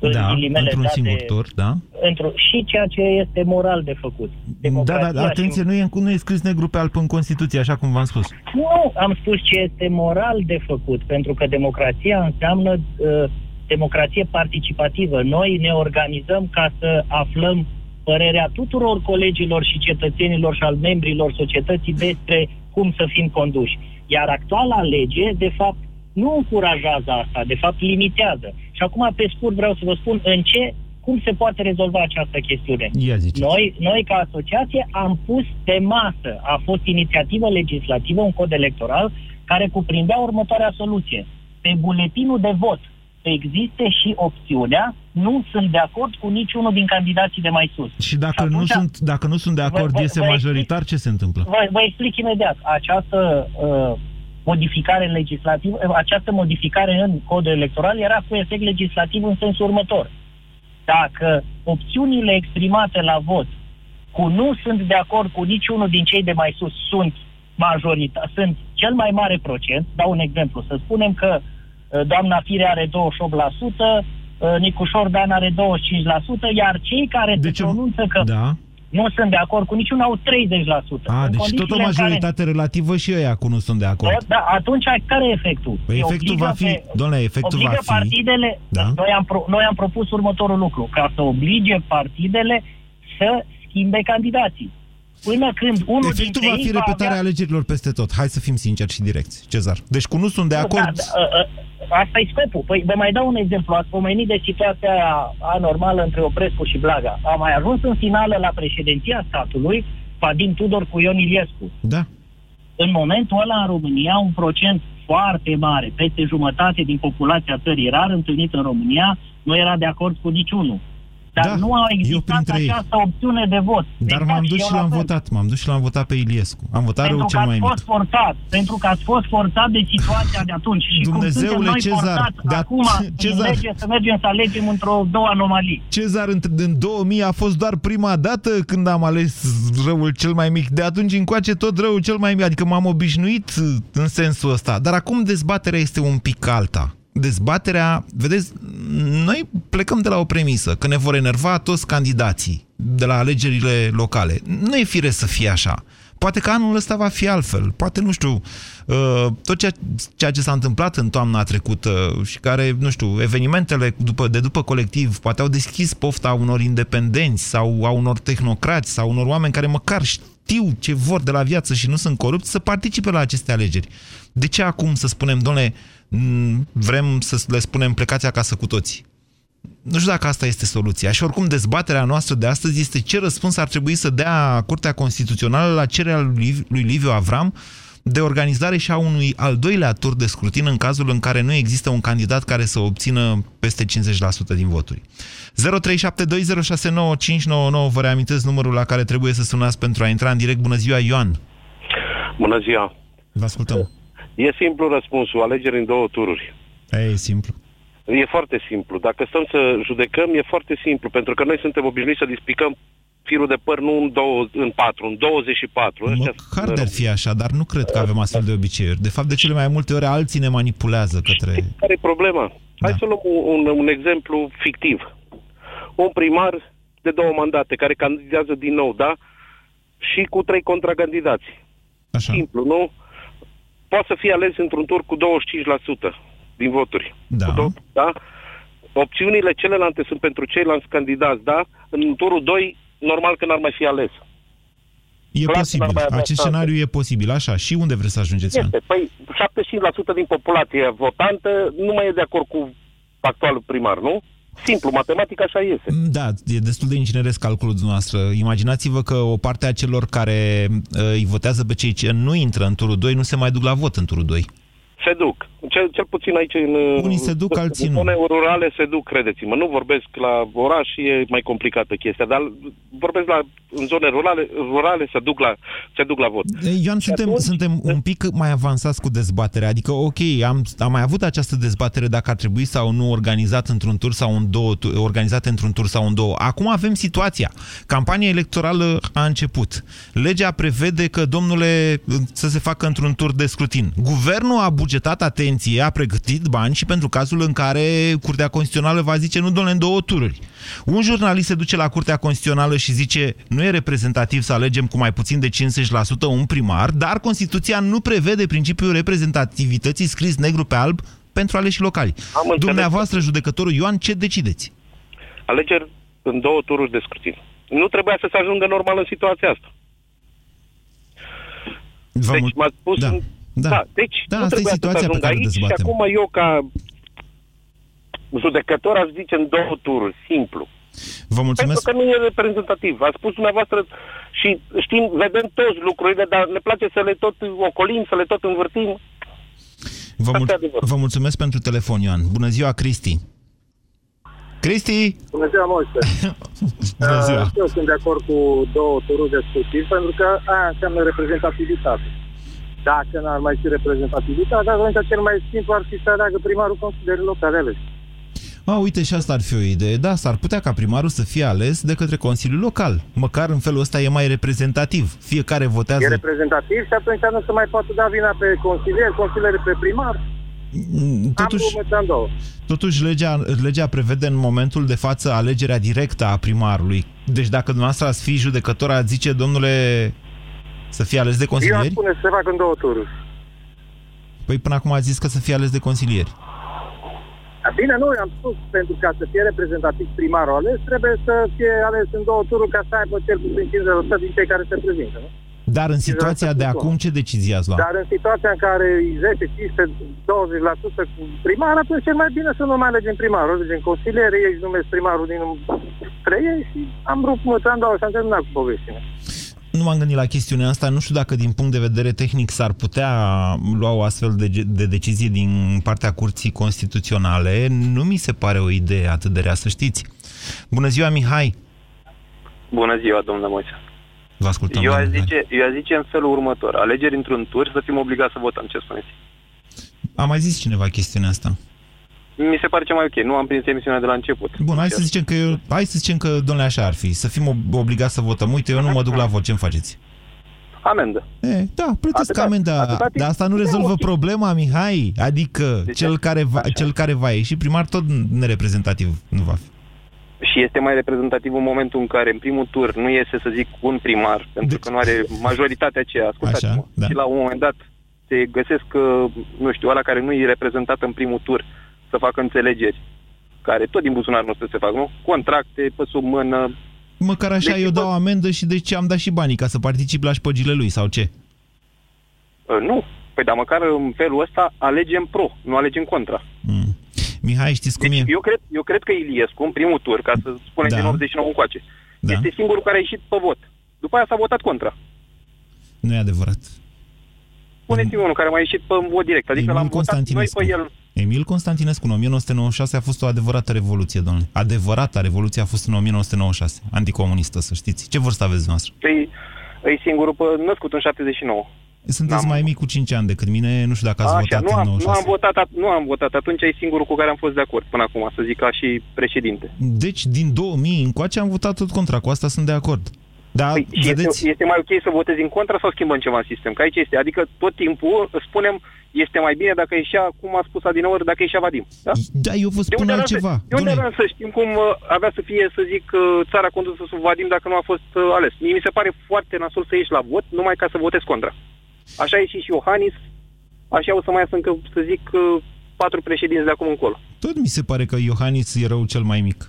Da, ghilimele într-un date, singur tur, da? într și ceea ce este moral de făcut. Da, Democrația da, atenție, și- nu e, nu e scris negru pe alb în Constituție, așa cum v-am spus. Nu, am spus ce este moral de făcut, pentru că democrația înseamnă uh, democrație participativă. Noi ne organizăm ca să aflăm părerea tuturor colegilor și cetățenilor și al membrilor societății despre cum să fim conduși. Iar actuala lege, de fapt, nu încurajează asta, de fapt limitează. Și acum, pe scurt, vreau să vă spun în ce, cum se poate rezolva această chestiune. Ia ziceți. Noi, noi, ca asociație, am pus pe masă, a fost inițiativă legislativă, un cod electoral, care cuprindea următoarea soluție. Pe buletinul de vot să existe și opțiunea nu sunt de acord cu niciunul din candidații de mai sus. Și dacă, atunci- nu, sunt, dacă nu sunt de acord, Vă- vă- iese vă majoritar, ce se întâmplă? Vă, vă explic imediat. Această uh, modificare legislativă, uh, această modificare în codul electoral era cu efect legislativ în sensul următor. Dacă opțiunile exprimate la vot cu nu sunt de acord cu niciunul din cei de mai sus sunt majorita, sunt cel mai mare procent, dau un exemplu, să spunem că uh, doamna Fire are 28%, uh, Nicușor Dan are 25%, iar cei care se pronunță că Da. Nu sunt de acord cu niciunul au 30%. A, În deci tot o condițiile în majoritate relativă și ăia cu nu sunt de acord. Care, da, atunci care e efectul? Păi Se efectul obligă va fi, pe- domnule, efectul obligă va fi... partidele, Da. noi, am pro, noi am propus următorul lucru, ca să oblige partidele să schimbe candidații. Până când unul Efectul dintre va ei fi va repetarea avea... alegerilor peste tot. Hai să fim sinceri și direcți, Cezar. Deci cu nu sunt de acord... Da, da, ă, ă, asta e scopul. Păi vă mai dau un exemplu. Ați pomenit de situația aia anormală între Oprescu și Blaga. A mai ajuns în finală la președinția statului Vadim Tudor cu Ion Iliescu. Da. În momentul ăla, în România, un procent foarte mare, peste jumătate din populația țării, rar întâlnit în România, nu era de acord cu niciunul. Dar Da, nu a eu existat printre ei. această opțiune de vot. Dar Exact, m-am dus eu și la l-am fel. votat. M-am dus și l-am votat pe Iliescu. Am votat rău Pentru că cel mai ați mic. fost forțat, pentru că ați fost forțat de situația de atunci. Și cum Dumnezeule suntem noi Cezar, forțați de at- acum Cezar. în lege să mergem să alegem într-o două anomalii. Cezar, în, în 2000 a fost doar prima dată când am ales răul cel mai mic. De atunci încoace tot răul cel mai mic. Adică m-am obișnuit în sensul ăsta. Dar acum dezbaterea este un pic alta. Dezbaterea, vedeți, noi plecăm de la o premisă, că ne vor enerva toți candidații de la alegerile locale. Nu e firesc să fie așa. Poate că anul ăsta va fi altfel. Poate, nu știu, uh, tot ceea, ceea ce s-a întâmplat în toamna trecută și care, nu știu, evenimentele după, de după colectiv poate au deschis pofta unor independenți sau a unor tehnocrați sau unor oameni care măcar știu ce vor de la viață și nu sunt corupți să participe la aceste alegeri. De ce acum să spunem, domnule, m, vrem să le spunem plecați acasă cu toții? Nu știu dacă asta este soluția. Și oricum dezbaterea noastră de astăzi este ce răspuns ar trebui să dea Curtea Constituțională la cererea lui Liv- lui Liviu Avram de organizare și a unui al doilea tur de scrutin în cazul în care nu există un candidat care să obțină peste 50% din voturi. 0372069599 vă reamintesc numărul la care trebuie să sunați pentru a intra în direct. Bună ziua, Ioan! Bună ziua! Vă ascultăm. E simplu răspunsul, alegeri în două tururi. E simplu. E foarte simplu. Dacă stăm să judecăm, e foarte simplu, pentru că noi suntem obișnuiți să dispicăm firul de păr nu în, două, în patru, în 24. Ăștia Măcar de-ar fi așa, dar nu cred că avem astfel de obiceiuri. De fapt, de cele mai multe ori alții ne manipulează către... Care e problema? Hai să luăm un, un, un exemplu fictiv. Un primar de două mandate care candidează din nou, da? Și cu trei contracandidați. Așa. Simplu, nu? Poate să fie ales într-un tur cu 25% din voturi. Da. Cu două, da? Opțiunile celelalte sunt pentru ceilalți candidați, da? În turul 2, normal că n-ar mai fi ales. E Clar că posibil. n-ar mai avea Acest șanse. scenariu e posibil, așa. Și unde vreți să ajungeți, Ioan? Este. Păi 75% din populație votantă nu mai e de acord cu actualul primar, nu? Simplu, matematic așa iese. Da, e destul de ingineresc calculul dumneavoastră. Imaginați-vă că o parte a celor care uh, îi votează pe cei ce nu intră în turul 2 nu se mai duc la vot în turul 2. Se duc. Cel, cel puțin aici în... Unii se duc, alții nu. zone rurale se duc, credeți-mă. Nu vorbesc la oraș și e mai complicată chestia, dar vorbesc la, în zone rurale, rurale se duc la, se duc la vot. Ioan, suntem, suntem un pic mai avansați cu dezbaterea. Adică, ok, am, am mai avut această dezbatere dacă ar trebui sau nu organizat într-un tur sau în două, tu- organizate într-un tur sau în două. Acum avem situația. Campania electorală a început. Legea prevede că, domnule, să se facă într-un tur de scrutin. Guvernul a bugetat atenție, a pregătit bani și pentru cazul în care Curtea Constituțională va zice nu, domnule, în două tururi. Un jurnalist se duce la Curtea Constituțională și zice nu e reprezentativ să alegem cu mai puțin de 50% un primar, dar Constituția nu prevede principiul reprezentativității scris negru pe alb pentru aleși locali. Am înțeles. Dumneavoastră, judecătorul Ioan, ce decideți? Alegeri în două tururi de scrutin. Nu trebuia să se ajungă normal în situația asta. Vă deci mul- m-ați spus... Da. În... Da. da. Deci Da, nu asta e trebuia să se situația pe ajungă care o aici și dezbatem. acum eu ca judecător aș zice în două tururi, simplu. Vă mulțumesc. Pentru că nu e reprezentativ. A spus dumneavoastră și știm, vedem toți lucrurile, dar ne place să le tot ocolim, să le tot învârtim. Vă, mul- vă mulțumesc pentru telefon, Ioan. Bună ziua, Cristi. Cristi! Bună ziua, Moise. Bună ziua. Uh, eu sunt de acord cu două tururi de scrutin, pentru că aia înseamnă reprezentativitate. Dacă n-ar mai fi reprezentativitate, atunci cel mai simplu ar fi să aleagă primarul consilierii locale ales. A, uite, și asta ar fi o idee. Da, s-ar putea ca primarul să fie ales de către Consiliul Local. Măcar în felul ăsta e mai reprezentativ. Fiecare votează... E reprezentativ și atunci nu se mai poate da vina pe consilier, consilier pe primar. Mm, Totuși, Am două. totuși legea, legea prevede în momentul de față alegerea directă a primarului. Deci dacă dumneavoastră ați fi judecător, ați zice, domnule, să fie ales de Eu aș consilieri? spune să se facă în două tururi. Păi până acum ați zis că să fie ales de consilieri. Dar Bine, nu, am spus, pentru ca să fie reprezentativ primarul ales, trebuie să fie ales în două tururi ca să aibă cel puțin 50% din cei care se prezintă. Nu? Dar în situația de acum, ce decizie ați luat? Dar în situația în care e 10, 15, 20% cu primar, atunci cel mai bine să nu mai alegem primarul, alegem consiliere, ei își numesc primarul din între ei și am rupt măța în două și am terminat cu povestiunea. Nu m-am gândit la chestiunea asta. Nu știu dacă din punct de vedere tehnic s-ar putea lua o astfel de, de decizie din partea Curții Constituționale. Nu mi se pare o idee atât de rea, să știți. Bună ziua, Mihai! Bună ziua, domnule Moise. Vă ascultăm. Eu aș, domnule zice, eu aș zice în felul următor. Alegeri într-un tur să fim obligați să votăm. Ce spuneți? Mihai. A mai zis cineva chestiunea asta. Mi se pare cea mai ok. Nu am prins emisiunea de la început. Bun, hai să zicem că, eu, hai să zicem că domnule, așa ar fi. Să fim ob- obligați să votăm. Uite, eu nu mă duc la vot. Ce-mi faceți? Amendă. E, da, plătesc Atâta- amenda, atâta timp- dar asta nu Da, rezolvă ok. problema, Mihai. Adică cel care, va, cel care va ieși primar tot nereprezentativ nu va fi. Și este mai reprezentativ în momentul în care, în primul tur, nu iese, să zic, un primar, pentru că nu are majoritatea aceea. Ascultați-mă. Așa, da. Și la un moment dat se găsesc, uh, nu știu, ăla care nu e reprezentat în primul tur să facă înțelegeri, care tot din buzunar nu se fac, nu? Contracte, pe sub mână, Măcar așa Deci, eu bă- dau amendă și de ce am dat și banii ca să particip la șpăgile lui sau ce? Uh, Nu. Păi, dar măcar în felul ăsta alegem pro, nu alegem contra. Mm. Mihai, știți cum Deci e? eu cred, eu cred că Iliescu, în primul tur, ca să spunem Da. din 89 încoace, Da. este singurul care a ieșit pe vot. După aia s-a votat contra. Nu e adevărat. Puneți-mi unul care mai a ieșit pe vot direct. Adică Emil l-am votat noi Constantinescu. pe el. Emil Constantinescu în 1996 a fost o adevărată revoluție, domnule. Adevărata revoluție a fost în 1996, anticomunistă, să știți. Ce vârstă aveți dumneavoastră? Păi, e singurul pe, născut în 79. Sunteți mai mic cu 5 ani decât mine, nu știu dacă ați Așa, votat nu în am, nu, 96. am votat, at- nu am votat. Atunci e singurul cu care am fost de acord până acum, să zic ca și președinte. Deci, din 2000 încoace am votat tot contra, cu asta sunt de acord. Dar, Păi, și vedeți, este, este mai ok să votezi în contra sau schimbăm ceva în sistem? Că aici este. Adică tot timpul spunem este mai bine dacă ieșea, cum a spus Adinaur, dacă ieșea Vadim. Da? da, eu vă De spun unde aveam altceva. Să, de unde Dom'le, aveam să știm cum uh, avea să fie, să zic, uh, țara condusă sub Vadim dacă nu a fost uh, ales? Mie mi se pare foarte nasol să ieși la vot numai ca să votezi contra. Așa a ieșit și Iohannis, așa o să mai iasă încă, să zic, uh, patru președinți de acum încolo. Tot mi se pare că Iohannis e rău cel mai mic.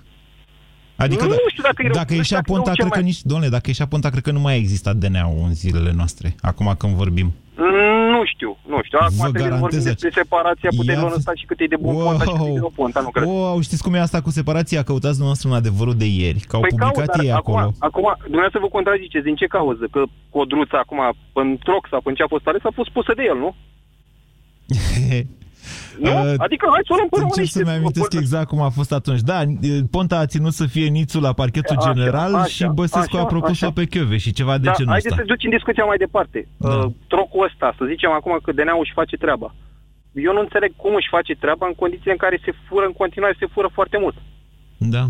Adică Nu da- știu dacă e rău, dacă nu ieșea știu dacă e Ponta, rău cel cred că mai- nici, domnule, dacă ieșea Ponta, cred că nu mai există DNA-ul în zilele noastre, acum când vorbim. Nu știu, nu știu. Acum Vă trebuie să vorbim garantez despre separația puterilor Ia- în stat și cât e de bun Ponta și cât e de rău Ponta, nu cred. Wow, știți cum e asta cu separația? Căutați dumneavoastră în adevărul de ieri, că au Păi publicat caut, dar ei acolo. Acum, acum, dumneavoastră vă contraziceți. Din ce cauză? Că Codruța acum, în troc sau în ce a fost ales, a fost pusă de el, nu? Nu? Uh, Adică hai să o luăm pe Încerc românește. să-mi amintesc exact cum a fost atunci. Da, Ponta a ținut să fie nițul la parchetul Așa, general așa, și Băsescu așa, a propus-o așa. pe Chiove și ceva de da, genul haideți ăsta. să ducem discuția mai departe. Da. Uh, trocul ăsta, să zicem acum că DNA-ul își face treaba. Eu nu înțeleg cum își face treaba în condițiile în care se fură în continuare, se fură foarte mult. Da.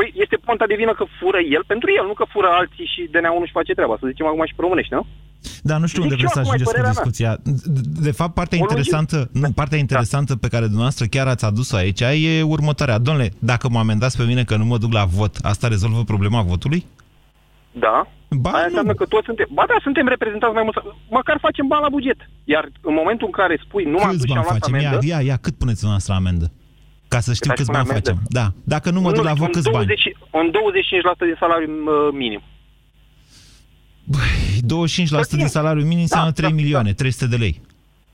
Păi este Ponta de vină că fură el pentru el, nu că fură alții și DNA-ul nu-și face treaba. Să zicem acum și pe românești, nu? Da, nu știu Zic unde și vreți să eu acum, e ajungeți cu părerea mea. discuția. De- De fapt, partea O logică. interesantă, nu, partea interesantă pe care dumneavoastră chiar ați adus-o aici e următoarea. Domnule, dacă mă amendați pe mine că nu mă duc la vot, asta rezolvă problema votului? Da. Ba, Aia înseamnă că toți suntem... Ba da, suntem reprezentați mai mult. Măcar facem bani la buget. Iar în momentul în care spui nu m-am dus Câți și am bani luat facem? Ia, amendă... ia, ia, cât puneți dumneavoastră amendă? Ca să știu Cât aș câți pune bani amendă? facem. Da. Dacă nu mă duc la știu, vot, un câți bani? 20, Un 25% din salariu uh, minim. 25% din salariul minim înseamnă 3 milioane, 300 de lei.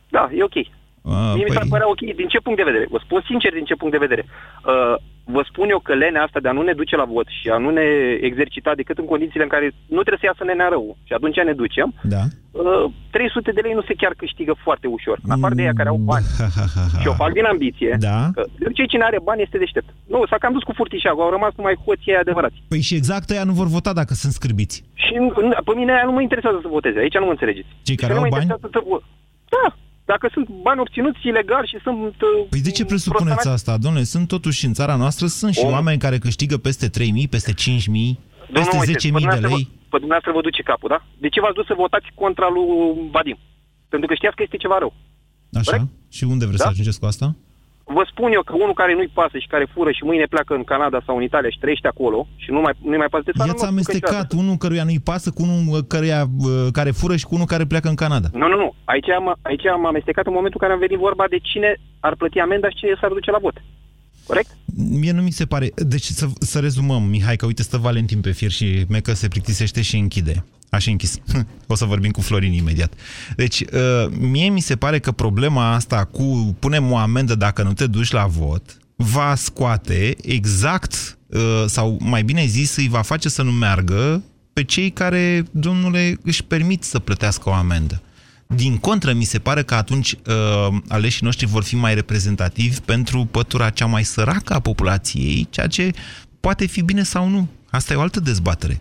Da, e ok. Uh, Mie mi s-ar păi, părea ok. Din ce punct de vedere? Vă spun sincer din ce punct de vedere. Uh, vă spun eu că lenea asta de a nu ne duce la vot și a nu ne exercita decât în condițiile în care nu trebuie să iasă nenea rău și atunci ne ducem, Da. uh, 300 de lei nu se chiar câștigă foarte ușor. Apar de ea care au bani și o fac din ambiție. Da. Că, de obicei, cine are bani este deștept. Nu, s-a cam dus cu furtișagul, au rămas numai hoții aia adevărați. Păi și exact ăia nu vor vota dacă sunt scârbiți. Și n- pe mine aia nu mă interesează să voteze, aici nu mă înțelegeți. Cei care Și nu au mă bani? interesează Să... vo- Da, dacă sunt bani obținuți ilegal și sunt... uh, Păi de ce presupuneți asta, domnule? Sunt totuși în țara noastră, sunt și Om. oameni care câștigă peste 3.000, peste 5.000, peste Domnul 10.000 Moise, pe de dumneavoastră lei. Vă, pe dumneavoastră vă duce capul, da? De ce v-ați dus să votați contra lui Vadim? Pentru că știați că este ceva rău. Așa? Și unde vreți să Da? ajungeți cu asta? Vă spun eu că unul care nu-i pasă și care fură și mâine pleacă în Canada sau în Italia și trăiește acolo și nu mai, nu mai pasă de țară, I-ați nu mă ducă amestecat unul căruia nu-i pasă cu unul căruia, uh, care fură și cu unul care pleacă în Canada. Nu, nu, nu. Aici am, aici am amestecat în momentul în care am venit vorba de cine ar plăti amenda și cine s-ar duce la vot. Corect? Mie nu mi se pare... Deci să, să rezumăm, Mihai, că uite stă Valentin pe fir și Mecă se plictisește și închide. Așa închis. O să vorbim cu Florin imediat. Deci, uh, mie mi se pare că problema asta cu punem o amendă dacă nu te duci la vot va scoate exact, uh, sau mai bine zis, îi va face să nu meargă pe cei care, domnule, își permit să plătească o amendă. Din contră, mi se pare că atunci uh, aleșii noștri vor fi mai reprezentativi pentru pătura cea mai săracă a populației, ceea ce poate fi bine sau nu. Asta e o altă dezbatere.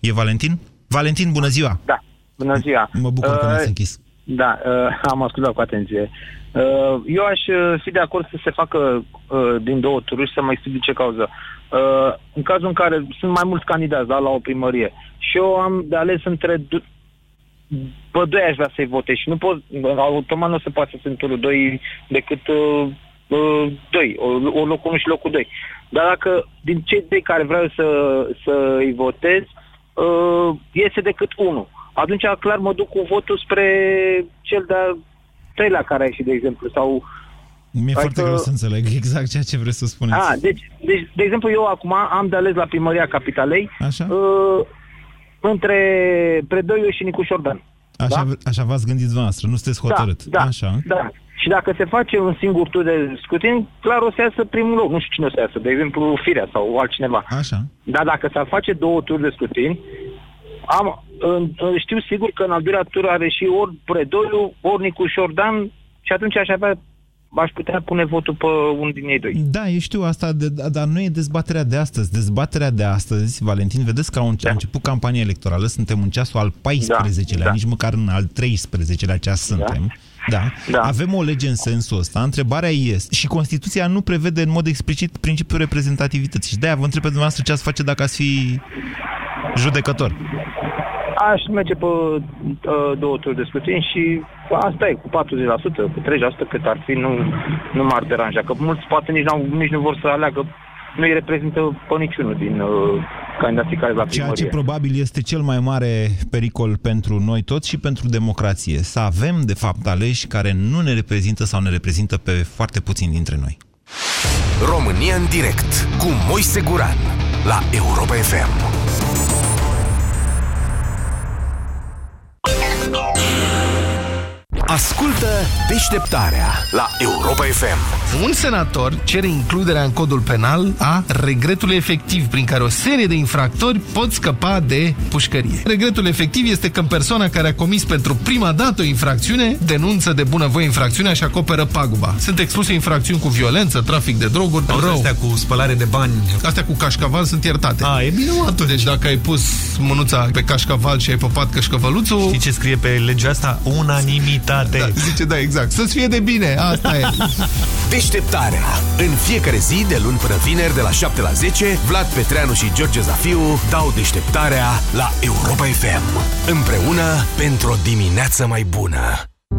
E Valentin? Valentin, bună ziua! Da, bună ziua! Mă bucur că Uh, ne-ați închis. Da, uh, am ascultat cu atenție. Uh, eu aș uh, fi de acord să se facă uh, din două tururi și să mai explic ce cauză. Uh, în cazul în care sunt mai mulți candidați da, la o primărie și eu am de ales între du- pe doi aș vrea să-i votez și nu pot, automat nu se poate să sunt turul doi decât uh, uh, doi, o, o locul 1 și locul 2. Dar dacă din cei doi care vreau să, să-i votez, uh, iese decât unul, atunci clar mă duc cu votul spre cel de-al treilea care a ieșit, de exemplu, sau Mi-e foarte adică- greu să înțeleg exact ceea ce vreți să spuneți. a, deci, deci, de exemplu, eu acum am de ales la primăria Capitalei Așa? Uh, între Predoiu și Nicuș Șordan. Așa, da? așa v-ați gândit dumneavoastră, nu sunteți hotărât. Da, da, Așa. da. Și dacă se face un singur tur de scrutin, clar o să iasă primul loc. Nu știu cine o să iasă, de exemplu Firea sau altcineva. Așa. Dar dacă s-ar face două turi de scrutin, am, în- în- știu sigur că în al doilea tur are și ori Predoiu, ori Nicu Șordan și atunci aș avea aș putea pune votul pe unul din ei doi. Da, eu știu asta, de, dar nu e dezbaterea de astăzi. Dezbaterea de astăzi, Valentin, vedeți că a, da. a început campania electorală, suntem în ceasul al 14-lea, Da, da. nici măcar în al 13-lea ceas suntem. Da. Da. Avem o lege în sensul ăsta. Întrebarea este, și Constituția nu prevede în mod explicit principiul reprezentativității. Și de-aia vă întreb pe dumneavoastră ce ați face dacă ați fi judecător. Aș merge pe uh, două turi de scrutin și asta e, cu 40%, cu 30% cât ar fi, nu, nu m-ar deranja. Că mulți poate nici, n-au, nici nu vor să aleagă, nu îi reprezintă pe niciunul din uh, candidații care la Ceea ce primărie. probabil este cel mai mare pericol pentru noi toți și pentru democrație. Să avem, de fapt, aleși care nu ne reprezintă sau ne reprezintă pe foarte puțini dintre noi. România în direct cu Moise Guran la Europa FM. Ascultă deșteptarea la Europa FM. Un senator cere includerea în codul penal a regretului efectiv, prin care o serie de infractori pot scăpa de pușcărie. Regretul efectiv este când persoana care a comis pentru prima dată o infracțiune denunță de bunăvoie infracțiunea și acoperă paguba. Sunt expuse infracțiuni cu violență, trafic de droguri, Auzi, rău. astea cu spălare de bani. Astea cu cașcaval sunt iertate. A, e bine, mă, atunci. Deci dacă ai pus mânuța pe cașcaval și ai păpat cașcăvăluțul... Știi ce scrie pe legea asta? Unanimitate. Da, zice, da, exact. Să-ți fie de bine, asta e. Deșteptarea. În fiecare zi, de luni până vineri, de la 7 la 10, Vlad Petreanu și George Zafiu dau deșteptarea la Europa FM. Împreună pentru o dimineață mai bună.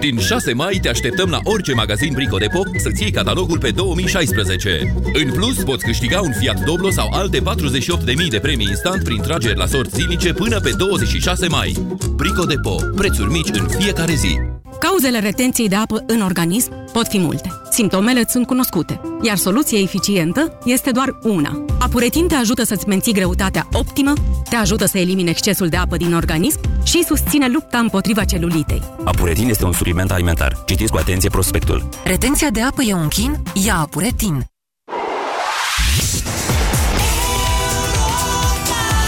Din 6 mai te așteptăm la orice magazin Brico Depot să-ți iei catalogul pe 2016. În plus, poți câștiga un Fiat Doblo sau alte 48.000 de premii instant prin trageri la sorți zilnice până pe 26 mai. Brico Depot. Prețuri mici în fiecare zi. Cauzele retenției de apă în organism pot fi multe. Simptomele îți sunt cunoscute, iar soluția eficientă este doar una. Apuretin te ajută să-ți menții greutatea optimă, te ajută să elimine excesul de apă din organism și susține lupta împotriva celulitei. Apuretin este un supliment alimentar. Citiți cu atenție prospectul. Retenția de apă e un chin? Ia Apuretin.